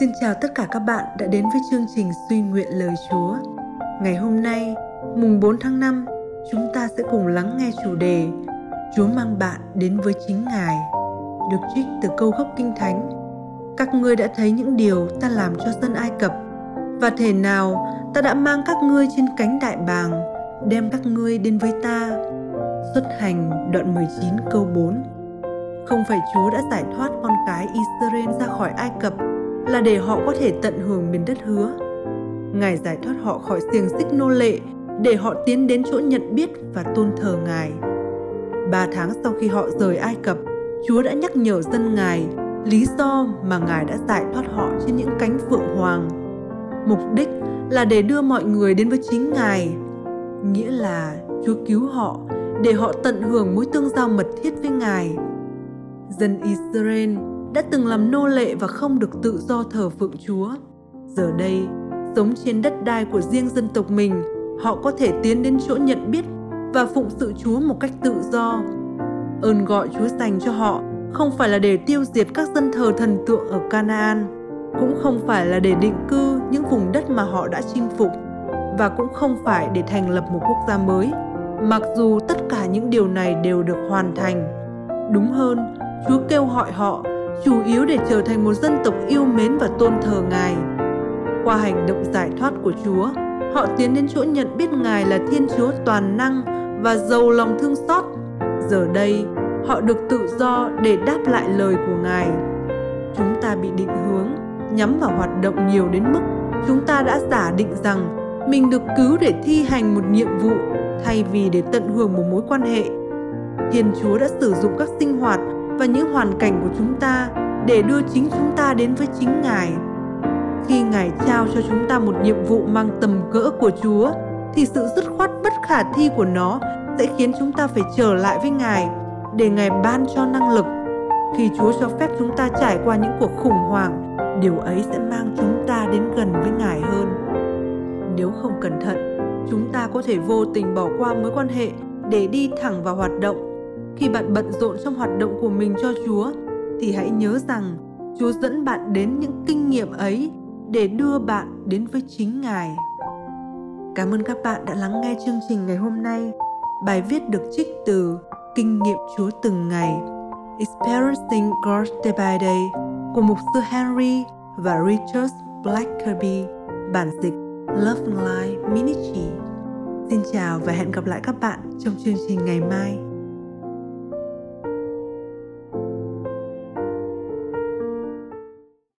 Xin chào tất cả các bạn đã đến với chương trình Suy nguyện lời Chúa. Ngày hôm nay, mùng 4 tháng 5, chúng ta sẽ cùng lắng nghe chủ đề Chúa mang bạn đến với chính Ngài, được trích từ câu gốc Kinh Thánh. Các ngươi đã thấy những điều ta làm cho dân Ai Cập, và thể nào ta đã mang các ngươi trên cánh đại bàng, đem các ngươi đến với ta. Xuất hành đoạn 19 câu 4 Không phải Chúa đã giải thoát con cái Israel ra khỏi Ai Cập là để họ có thể tận hưởng miền đất hứa. Ngài giải thoát họ khỏi xiềng xích nô lệ để họ tiến đến chỗ nhận biết và tôn thờ Ngài. Ba tháng sau khi họ rời Ai Cập, Chúa đã nhắc nhở dân Ngài lý do mà Ngài đã giải thoát họ trên những cánh phượng hoàng. Mục đích là để đưa mọi người đến với chính Ngài, nghĩa là Chúa cứu họ để họ tận hưởng mối tương giao mật thiết với Ngài. Dân Israel đã từng làm nô lệ và không được tự do thờ phượng Chúa. Giờ đây, sống trên đất đai của riêng dân tộc mình, họ có thể tiến đến chỗ nhận biết và phụng sự Chúa một cách tự do. Ơn gọi Chúa dành cho họ không phải là để tiêu diệt các dân thờ thần tượng ở Canaan, cũng không phải là để định cư những vùng đất mà họ đã chinh phục và cũng không phải để thành lập một quốc gia mới. Mặc dù tất cả những điều này đều được hoàn thành, đúng hơn, Chúa kêu gọi họ chủ yếu để trở thành một dân tộc yêu mến và tôn thờ Ngài. Qua hành động giải thoát của Chúa, họ tiến đến chỗ nhận biết Ngài là Thiên Chúa toàn năng và giàu lòng thương xót. Giờ đây, họ được tự do để đáp lại lời của Ngài. Chúng ta bị định hướng, nhắm vào hoạt động nhiều đến mức chúng ta đã giả định rằng mình được cứu để thi hành một nhiệm vụ thay vì để tận hưởng một mối quan hệ. Thiên Chúa đã sử dụng các sinh hoạt và những hoàn cảnh của chúng ta để đưa chính chúng ta đến với chính Ngài. Khi Ngài trao cho chúng ta một nhiệm vụ mang tầm cỡ của Chúa, thì sự dứt khoát bất khả thi của nó sẽ khiến chúng ta phải trở lại với Ngài để Ngài ban cho năng lực. Khi Chúa cho phép chúng ta trải qua những cuộc khủng hoảng, điều ấy sẽ mang chúng ta đến gần với Ngài hơn. Nếu không cẩn thận, chúng ta có thể vô tình bỏ qua mối quan hệ để đi thẳng vào hoạt động khi bạn bận rộn trong hoạt động của mình cho Chúa thì hãy nhớ rằng Chúa dẫn bạn đến những kinh nghiệm ấy để đưa bạn đến với chính Ngài. Cảm ơn các bạn đã lắng nghe chương trình ngày hôm nay. Bài viết được trích từ Kinh nghiệm Chúa từng ngày Experiencing God Day by Day của mục sư Henry và Richard Blackerby, bản dịch Love Life Ministry. Xin chào và hẹn gặp lại các bạn trong chương trình ngày mai.